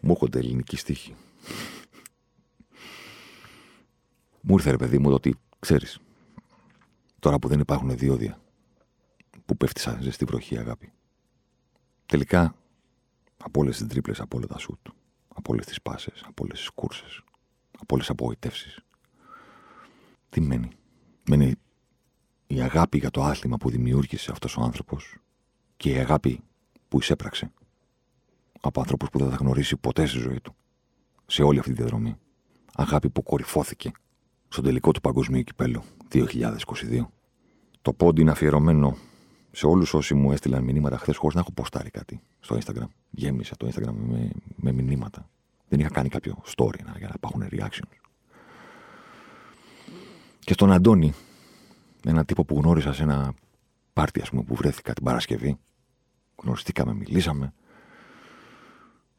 S3: μου έρχονται ελληνικοί στίχοι. μου ήρθε ρε παιδί μου το ότι, ξέρεις, τώρα που δεν υπάρχουν διόδια, που πέφτει σαν ζεστή βροχή αγάπη. Τελικά, από όλες τις τρίπλες, από όλα τα σουτ, από όλες τις πάσες, από όλες τις κούρσες, από όλες τις απογοητεύσεις, τι μένει; Μένει η αγάπη για το άθλημα που δημιούργησε αυτός ο άνθρωπος και η αγάπη που εισέπραξε από ανθρώπους που δεν θα γνωρίσει ποτέ στη ζωή του σε όλη αυτή τη διαδρομή. Αγάπη που κορυφώθηκε στον τελικό του Παγκοσμίου Κυπέλου 2022. Το πόντι είναι αφιερωμένο σε όλους όσοι μου έστειλαν μηνύματα χθες χωρίς να έχω ποστάρει κάτι στο Instagram. Γέμισα το Instagram με, με μηνύματα. Δεν είχα κάνει κάποιο story να, για να υπάρχουν reactions. Και στον Αντώνη, ένα τύπο που γνώρισα σε ένα πάρτι, ας πούμε, που βρέθηκα την Παρασκευή. Γνωριστήκαμε, μιλήσαμε.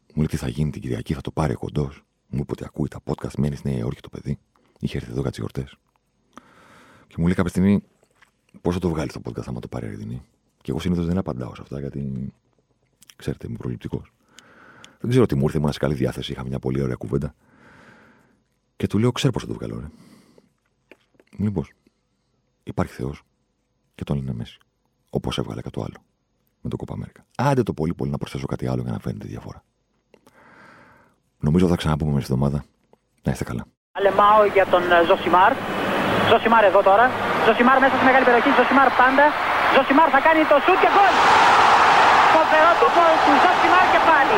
S3: Μου λέει τι θα γίνει την Κυριακή, θα το πάρει κοντός. Μου είπε ότι ακούει τα podcast, μένει στη Νέα Υόρκη το παιδί. Είχε έρθει εδώ κάτι γιορτές. Και μου λέει κάποια στιγμή πώς θα το βγάλεις το podcast, άμα το πάρει Αρδινή. Και εγώ συνήθως δεν απαντάω σε αυτά γιατί ξέρετε, είμαι προληπτικός. Δεν ξέρω τι μου ήρθε, ήμουν σε καλή διάθεση. Είχα μια πολύ ωραία κουβέντα. Και του λέω, ξέρω πώς θα το βγάλω, ρε. Λοιπόν, υπάρχει Θεός και τον λένε Μέσι. Όπως έβγαλε και το άλλο με το Κόπα Αμέρικα. Άντε το πολύ πολύ να προσθέσω κάτι άλλο για να φαίνεται η διαφορά. Νομίζω θα ξαναπούμε μέσα εβδομάδα. Να είστε καλά.
S1: Αλεμάο για τον ε, Ζοσιμάρ. Ζοσιμάρ εδώ τώρα. Ζοσιμάρ μέσα στη μεγάλη περιοχή. Ζοσιμάρ πάντα. Ζοσιμάρ θα κάνει το σουτ και γκολ. Φοβερό το γκολ του Ζοσιμάρ και πάλι.